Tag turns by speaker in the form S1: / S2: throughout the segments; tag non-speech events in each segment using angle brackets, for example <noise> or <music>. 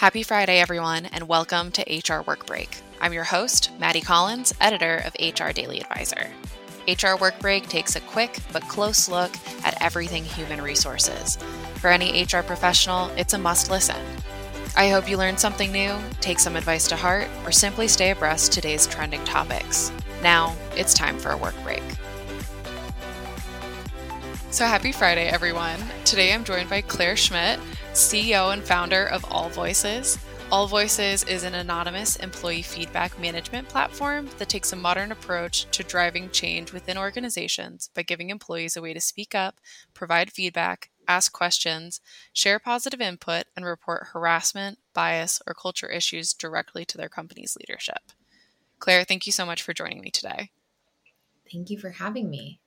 S1: Happy Friday, everyone, and welcome to HR Work Break. I'm your host, Maddie Collins, editor of HR Daily Advisor. HR Work Break takes a quick but close look at everything human resources. For any HR professional, it's a must listen. I hope you learned something new, take some advice to heart, or simply stay abreast today's trending topics. Now, it's time for a work break. So, happy Friday, everyone. Today I'm joined by Claire Schmidt, CEO and founder of All Voices. All Voices is an anonymous employee feedback management platform that takes a modern approach to driving change within organizations by giving employees a way to speak up, provide feedback, ask questions, share positive input, and report harassment, bias, or culture issues directly to their company's leadership. Claire, thank you so much for joining me today.
S2: Thank you for having me.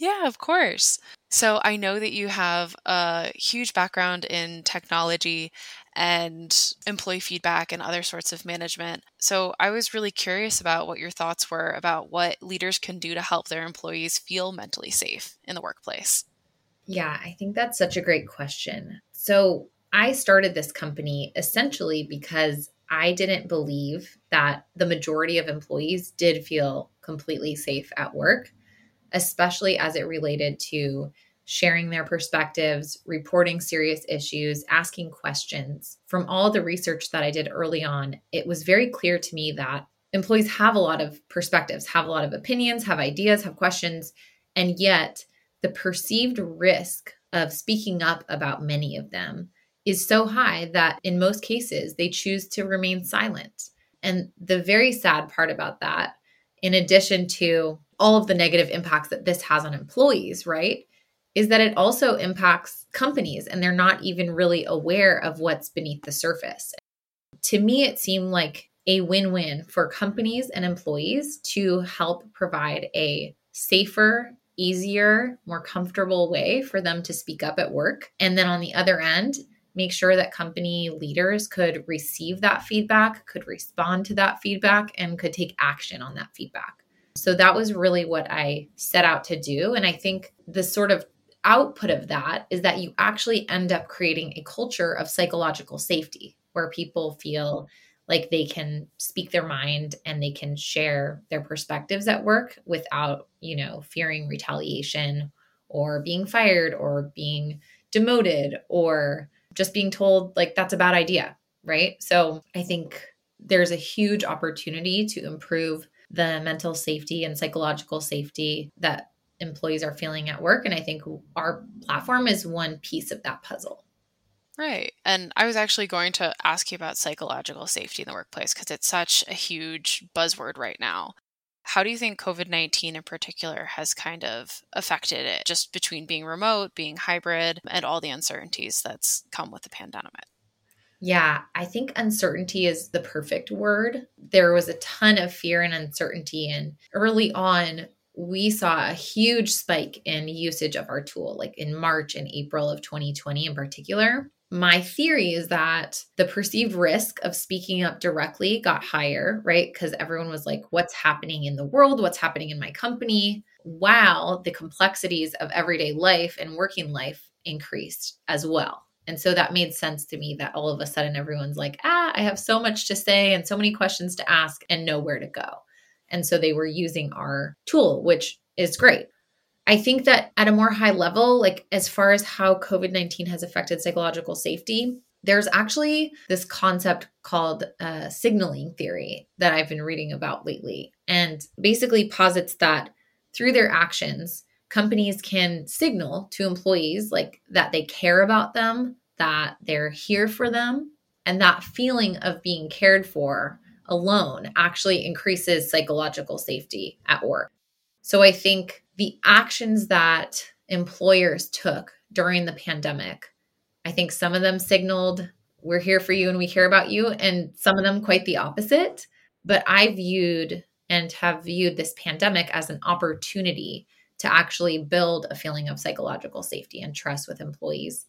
S1: Yeah, of course. So I know that you have a huge background in technology and employee feedback and other sorts of management. So I was really curious about what your thoughts were about what leaders can do to help their employees feel mentally safe in the workplace.
S2: Yeah, I think that's such a great question. So I started this company essentially because I didn't believe that the majority of employees did feel completely safe at work, especially as it related to sharing their perspectives, reporting serious issues, asking questions. From all the research that I did early on, it was very clear to me that employees have a lot of perspectives, have a lot of opinions, have ideas, have questions, and yet the perceived risk of speaking up about many of them is so high that in most cases they choose to remain silent. And the very sad part about that, in addition to all of the negative impacts that this has on employees, right, is that it also impacts companies and they're not even really aware of what's beneath the surface. To me, it seemed like a win win for companies and employees to help provide a safer easier, more comfortable way for them to speak up at work. And then on the other end, make sure that company leaders could receive that feedback, could respond to that feedback, and could take action on that feedback. So that was really what I set out to do. And I think the sort of output of that is that you actually end up creating a culture of psychological safety where people feel like they can speak their mind and they can share their perspectives at work without, you know, fearing retaliation or being fired or being demoted or just being told like that's a bad idea, right? So I think there's a huge opportunity to improve the mental safety and psychological safety that employees are feeling at work. And I think our platform is one piece of that puzzle.
S1: Right. And I was actually going to ask you about psychological safety in the workplace because it's such a huge buzzword right now. How do you think COVID 19 in particular has kind of affected it, just between being remote, being hybrid, and all the uncertainties that's come with the pandemic?
S2: Yeah, I think uncertainty is the perfect word. There was a ton of fear and uncertainty. And early on, we saw a huge spike in usage of our tool, like in March and April of 2020 in particular my theory is that the perceived risk of speaking up directly got higher, right? Because everyone was like, what's happening in the world? What's happening in my company? While the complexities of everyday life and working life increased as well. And so that made sense to me that all of a sudden everyone's like, ah, I have so much to say and so many questions to ask and nowhere to go. And so they were using our tool, which is great. I think that at a more high level, like as far as how COVID 19 has affected psychological safety, there's actually this concept called uh, signaling theory that I've been reading about lately. And basically posits that through their actions, companies can signal to employees like that they care about them, that they're here for them, and that feeling of being cared for alone actually increases psychological safety at work. So I think the actions that employers took during the pandemic, I think some of them signaled, we're here for you and we care about you, and some of them quite the opposite. But I viewed and have viewed this pandemic as an opportunity to actually build a feeling of psychological safety and trust with employees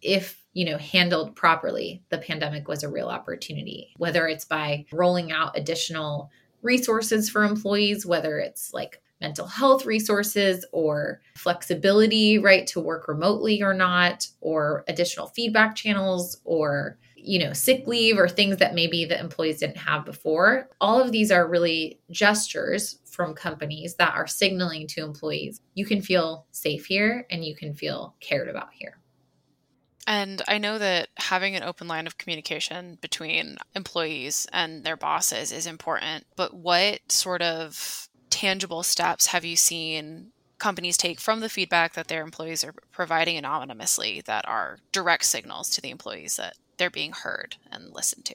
S2: if you know handled properly the pandemic was a real opportunity whether it's by rolling out additional resources for employees whether it's like mental health resources or flexibility, right, to work remotely or not, or additional feedback channels, or you know, sick leave or things that maybe the employees didn't have before. All of these are really gestures from companies that are signaling to employees you can feel safe here and you can feel cared about here.
S1: And I know that having an open line of communication between employees and their bosses is important, but what sort of tangible steps have you seen companies take from the feedback that their employees are providing anonymously that are direct signals to the employees that they're being heard and listened to?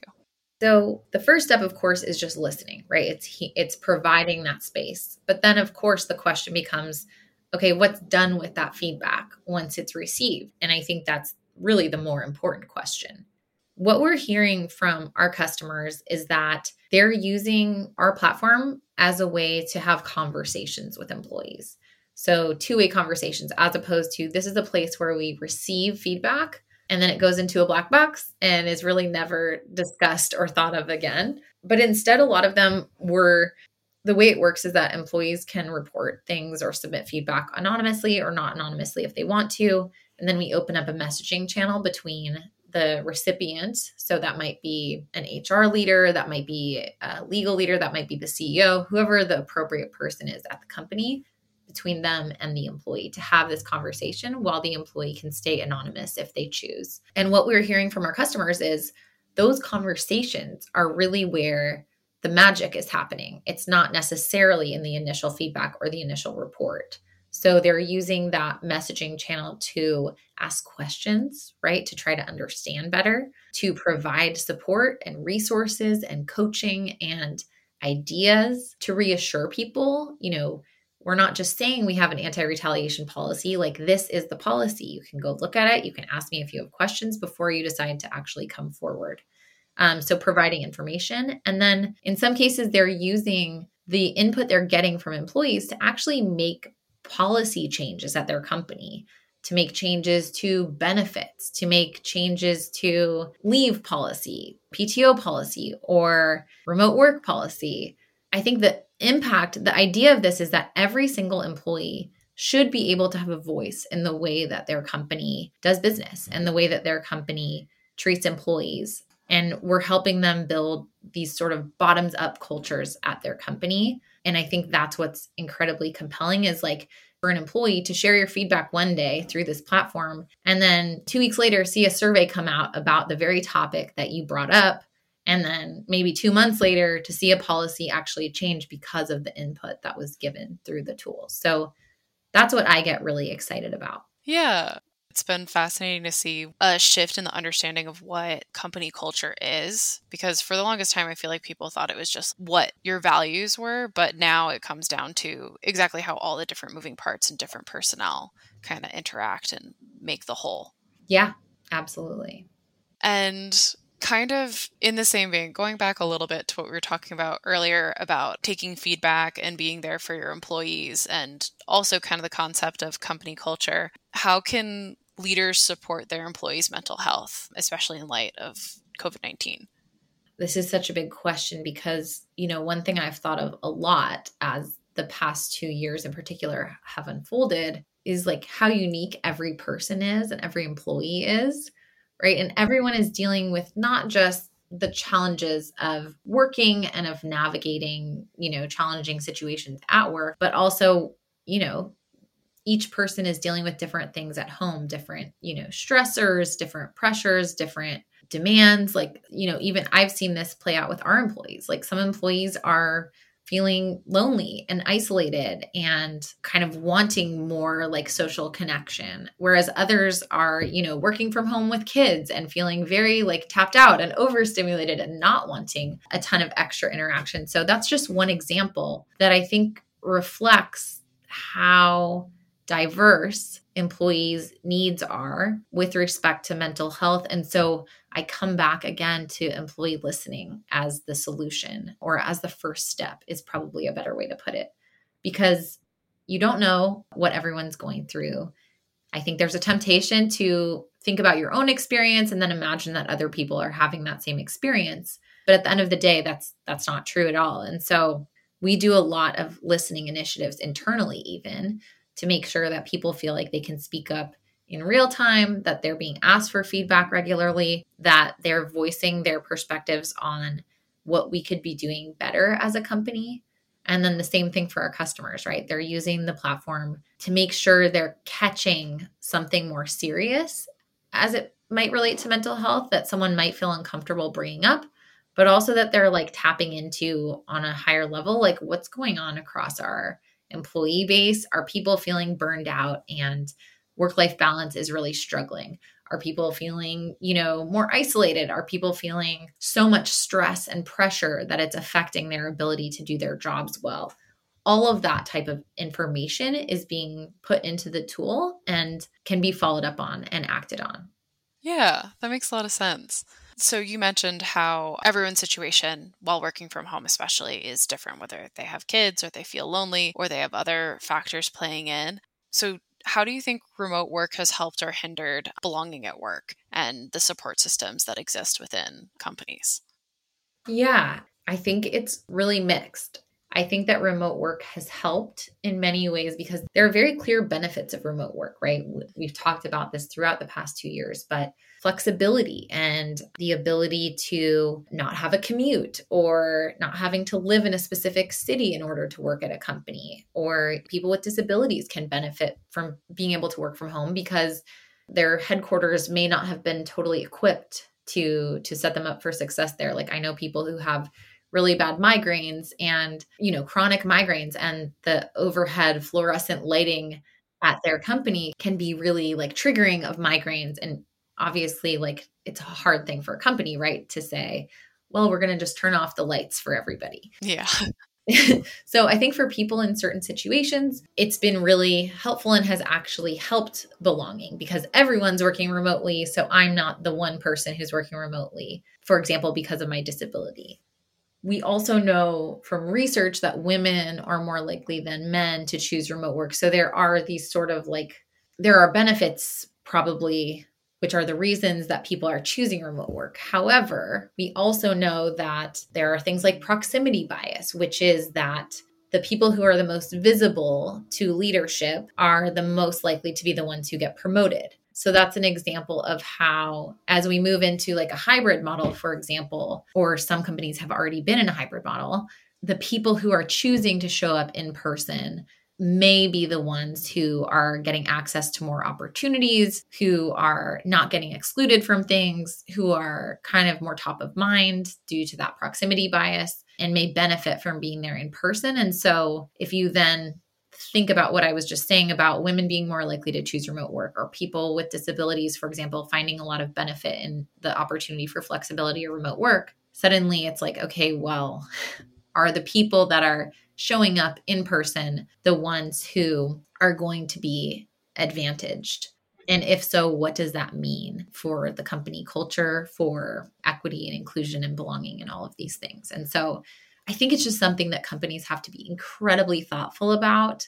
S2: So the first step of course is just listening, right? It's it's providing that space. But then of course the question becomes okay, what's done with that feedback once it's received? And I think that's really the more important question. What we're hearing from our customers is that they're using our platform as a way to have conversations with employees. So, two way conversations, as opposed to this is a place where we receive feedback and then it goes into a black box and is really never discussed or thought of again. But instead, a lot of them were the way it works is that employees can report things or submit feedback anonymously or not anonymously if they want to. And then we open up a messaging channel between the recipient. So that might be an HR leader, that might be a legal leader, that might be the CEO, whoever the appropriate person is at the company between them and the employee to have this conversation while the employee can stay anonymous if they choose. And what we're hearing from our customers is those conversations are really where the magic is happening. It's not necessarily in the initial feedback or the initial report. So they're using that messaging channel to ask questions, right? To try to understand better, to provide support and resources and coaching and ideas to reassure people, you know, we're not just saying we have an anti retaliation policy, like this is the policy. You can go look at it. You can ask me if you have questions before you decide to actually come forward. Um, so, providing information. And then in some cases, they're using the input they're getting from employees to actually make policy changes at their company, to make changes to benefits, to make changes to leave policy, PTO policy, or remote work policy. I think the impact, the idea of this is that every single employee should be able to have a voice in the way that their company does business and the way that their company treats employees. And we're helping them build these sort of bottoms up cultures at their company and I think that's what's incredibly compelling is like for an employee to share your feedback one day through this platform and then 2 weeks later see a survey come out about the very topic that you brought up and then maybe 2 months later to see a policy actually change because of the input that was given through the tool. So that's what I get really excited about.
S1: Yeah it's been fascinating to see a shift in the understanding of what company culture is because for the longest time I feel like people thought it was just what your values were, but now it comes down to exactly how all the different moving parts and different personnel kind of interact and make the whole.
S2: Yeah, absolutely.
S1: And kind of in the same vein, going back a little bit to what we were talking about earlier about taking feedback and being there for your employees, and also kind of the concept of company culture, how can leaders support their employees' mental health, especially in light of COVID 19?
S2: This is such a big question because, you know, one thing I've thought of a lot as the past two years in particular have unfolded is like how unique every person is and every employee is, right? And everyone is dealing with not just the challenges of working and of navigating, you know, challenging situations at work, but also, you know, each person is dealing with different things at home, different, you know, stressors, different pressures, different demands. Like, you know, even I've seen this play out with our employees. Like, some employees are feeling lonely and isolated and kind of wanting more like social connection whereas others are you know working from home with kids and feeling very like tapped out and overstimulated and not wanting a ton of extra interaction so that's just one example that i think reflects how diverse employees' needs are with respect to mental health. And so I come back again to employee listening as the solution or as the first step, is probably a better way to put it, because you don't know what everyone's going through. I think there's a temptation to think about your own experience and then imagine that other people are having that same experience. But at the end of the day, that's that's not true at all. And so we do a lot of listening initiatives internally even to make sure that people feel like they can speak up in real time, that they're being asked for feedback regularly, that they're voicing their perspectives on what we could be doing better as a company. And then the same thing for our customers, right? They're using the platform to make sure they're catching something more serious as it might relate to mental health that someone might feel uncomfortable bringing up, but also that they're like tapping into on a higher level, like what's going on across our employee base. Are people feeling burned out and work life balance is really struggling? Are people feeling, you know, more isolated? Are people feeling so much stress and pressure that it's affecting their ability to do their jobs well? All of that type of information is being put into the tool and can be followed up on and acted on.
S1: Yeah, that makes a lot of sense. So you mentioned how everyone's situation while working from home especially is different whether they have kids or they feel lonely or they have other factors playing in. So how do you think remote work has helped or hindered belonging at work and the support systems that exist within companies?
S2: Yeah, I think it's really mixed. I think that remote work has helped in many ways because there are very clear benefits of remote work, right? We've talked about this throughout the past two years, but flexibility and the ability to not have a commute or not having to live in a specific city in order to work at a company, or people with disabilities can benefit from being able to work from home because their headquarters may not have been totally equipped to to set them up for success there like i know people who have really bad migraines and, you know, chronic migraines and the overhead fluorescent lighting at their company can be really like triggering of migraines and obviously like it's a hard thing for a company, right, to say, well, we're going to just turn off the lights for everybody.
S1: Yeah. <laughs>
S2: so I think for people in certain situations, it's been really helpful and has actually helped belonging because everyone's working remotely. So I'm not the one person who's working remotely, for example, because of my disability we also know from research that women are more likely than men to choose remote work. So there are these sort of like, there are benefits probably, which are the reasons that people are choosing remote work. However, we also know that there are things like proximity bias, which is that the people who are the most visible to leadership are the most likely to be the ones who get promoted. So that's an example of how, as we move into like a hybrid model, for example, or some companies have already been in a hybrid model, the people who are choosing to show up in person may be the ones who are getting access to more opportunities, who are not getting excluded from things, who are kind of more top of mind due to that proximity bias and may benefit from being there in person. And so if you then think about what I was just saying about women being more likely to choose remote work or people with disabilities, for example, finding a lot of benefit in the opportunity for flexibility or remote work, suddenly it's like, okay, well, <laughs> are the people that are showing up in person the ones who are going to be advantaged? And if so, what does that mean for the company culture, for equity and inclusion and belonging and all of these things? And so I think it's just something that companies have to be incredibly thoughtful about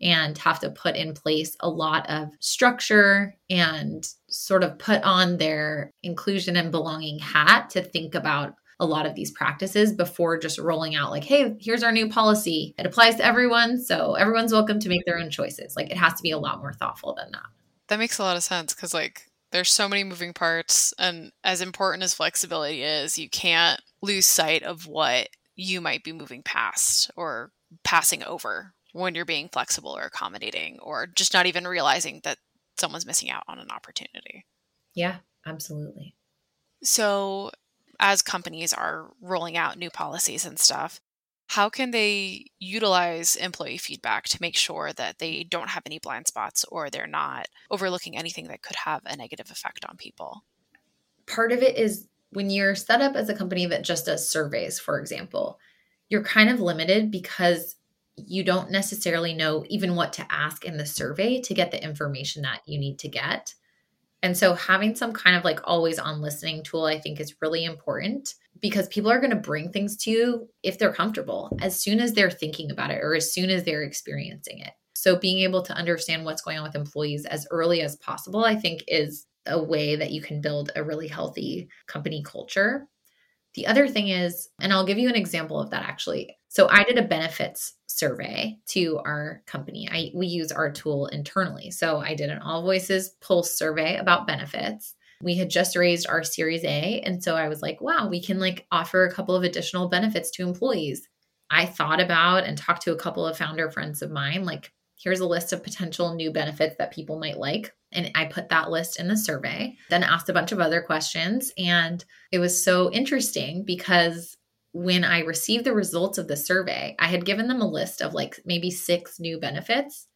S2: and have to put in place a lot of structure and sort of put on their inclusion and belonging hat to think about a lot of these practices before just rolling out like hey here's our new policy. It applies to everyone so everyone's welcome to make their own choices. Like it has to be a lot more thoughtful than that.
S1: That makes a lot of sense because like there's so many moving parts and as important as flexibility is you can't lose sight of what you might be moving past or passing over when you're being flexible or accommodating or just not even realizing that someone's missing out on an opportunity.
S2: Yeah, absolutely.
S1: So, as companies are rolling out new policies and stuff, how can they utilize employee feedback to make sure that they don't have any blind spots or they're not overlooking anything that could have a negative effect on people?
S2: Part of it is when you're set up as a company that just does surveys, for example, you're kind of limited because you don't necessarily know even what to ask in the survey to get the information that you need to get. And so having some kind of like always on listening tool, I think is really important because people are going to bring things to you if they're comfortable as soon as they're thinking about it or as soon as they're experiencing it. So being able to understand what's going on with employees as early as possible, I think is a way that you can build a really healthy company culture. The other thing is, and I'll give you an example of that actually. So I did a benefits survey to our company. I we use our tool internally. So I did an all voices pulse survey about benefits. We had just raised our series A and so I was like, wow, we can like offer a couple of additional benefits to employees. I thought about and talked to a couple of founder friends of mine like here's a list of potential new benefits that people might like. And I put that list in the survey, then asked a bunch of other questions. And it was so interesting because when I received the results of the survey, I had given them a list of like maybe six new benefits.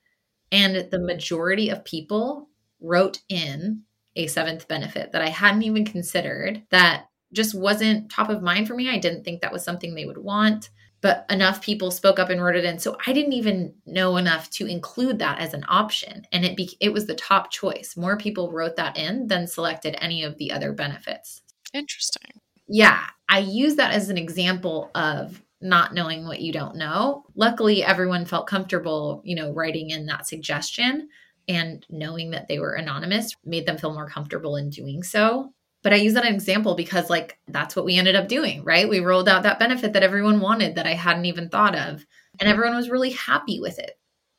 S2: And the majority of people wrote in a seventh benefit that I hadn't even considered that just wasn't top of mind for me. I didn't think that was something they would want but enough people spoke up and wrote it in. So i didn't even know enough to include that as an option. And it be, it was the top choice. More people wrote that in than selected any of the other benefits.
S1: Interesting.
S2: Yeah i use that as an example of not knowing what you don't know. Luckily everyone felt comfortable you know writing in that suggestion and knowing that they were anonymous made them feel more comfortable in doing so but I use that example because, like, that's what we ended up doing, right? We rolled out that benefit that everyone wanted that I hadn't even thought of, and everyone was really happy with it.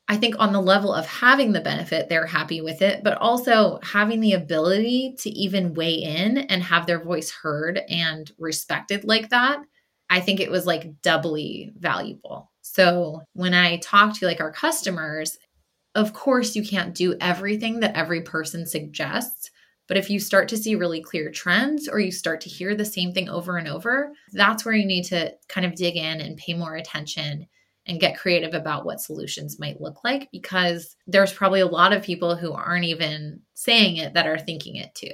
S2: I think on the level of having the benefit, they're happy with it, but also having the ability to even weigh in and have their voice heard and respected like that. I think it was like doubly valuable. So when I talk to like our customers, of course, you can't do everything that every person suggests, but if you start to see really clear trends or you start to hear the same thing over and over, that's where you need to kind of dig in and pay more attention and get creative about what solutions might look like because there's probably a lot of people who aren't even saying it that are thinking it too.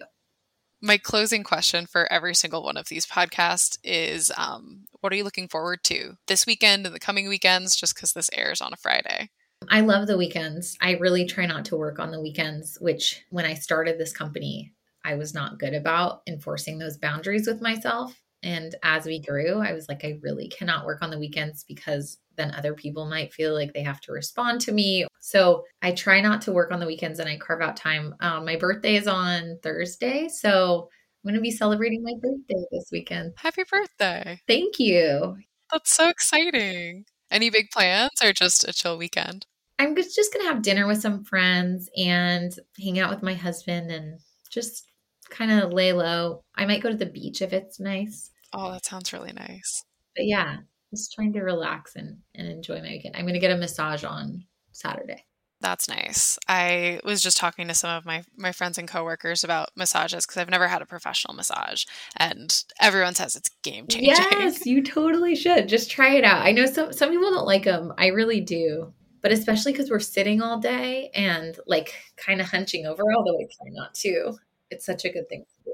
S1: My closing question for every single one of these podcasts is um, what are you looking forward to this weekend and the coming weekends, just because this airs on a Friday?
S2: I love the weekends. I really try not to work on the weekends, which when I started this company, I was not good about enforcing those boundaries with myself. And as we grew, I was like, I really cannot work on the weekends because then other people might feel like they have to respond to me. So I try not to work on the weekends and I carve out time. Um, my birthday is on Thursday. So I'm going to be celebrating my birthday this weekend.
S1: Happy birthday.
S2: Thank you.
S1: That's so exciting. Any big plans or just a chill weekend?
S2: I'm just going to have dinner with some friends and hang out with my husband and just kind of lay low. I might go to the beach if it's nice.
S1: Oh, that sounds really nice.
S2: But yeah, just trying to relax and, and enjoy my weekend. I'm going to get a massage on Saturday.
S1: That's nice. I was just talking to some of my my friends and coworkers about massages because I've never had a professional massage, and everyone says it's game changing.
S2: Yes, you totally should. Just try it out. I know some some people don't like them. I really do but especially because we're sitting all day and like kind of hunching over, although I try not to. It's such a good thing to do.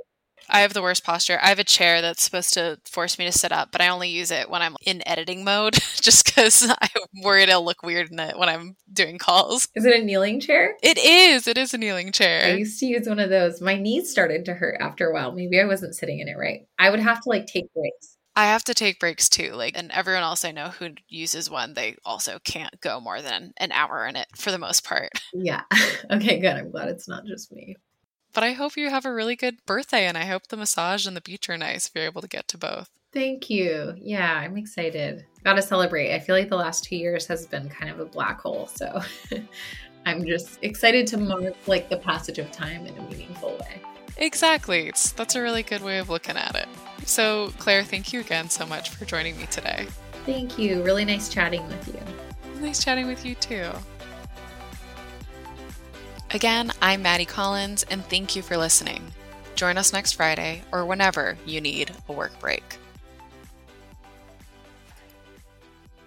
S1: I have the worst posture. I have a chair that's supposed to force me to sit up, but I only use it when I'm in editing mode <laughs> just because <laughs> I'm worried it'll look weird in it when I'm doing calls.
S2: Is it a kneeling chair?
S1: It is. It is a kneeling chair.
S2: I used to use one of those. My knees started to hurt after a while. Maybe I wasn't sitting in it right. I would have to like take breaks.
S1: I have to take breaks too. Like, and everyone else I know who uses one, they also can't go more than an hour in it for the most part. <laughs>
S2: Yeah. <laughs> okay, good. I'm glad it's not just me.
S1: But I hope you have a really good birthday, and I hope the massage and the beach are nice if you're able to get to both.
S2: Thank you. Yeah, I'm excited. Got to celebrate. I feel like the last two years has been kind of a black hole. So <laughs> I'm just excited to mark like the passage of time in a meaningful way.
S1: Exactly. It's, that's a really good way of looking at it. So, Claire, thank you again so much for joining me today.
S2: Thank you. Really nice chatting with you.
S1: Nice chatting with you too. Again, I'm Maddie Collins, and thank you for listening. Join us next Friday or whenever you need a work break.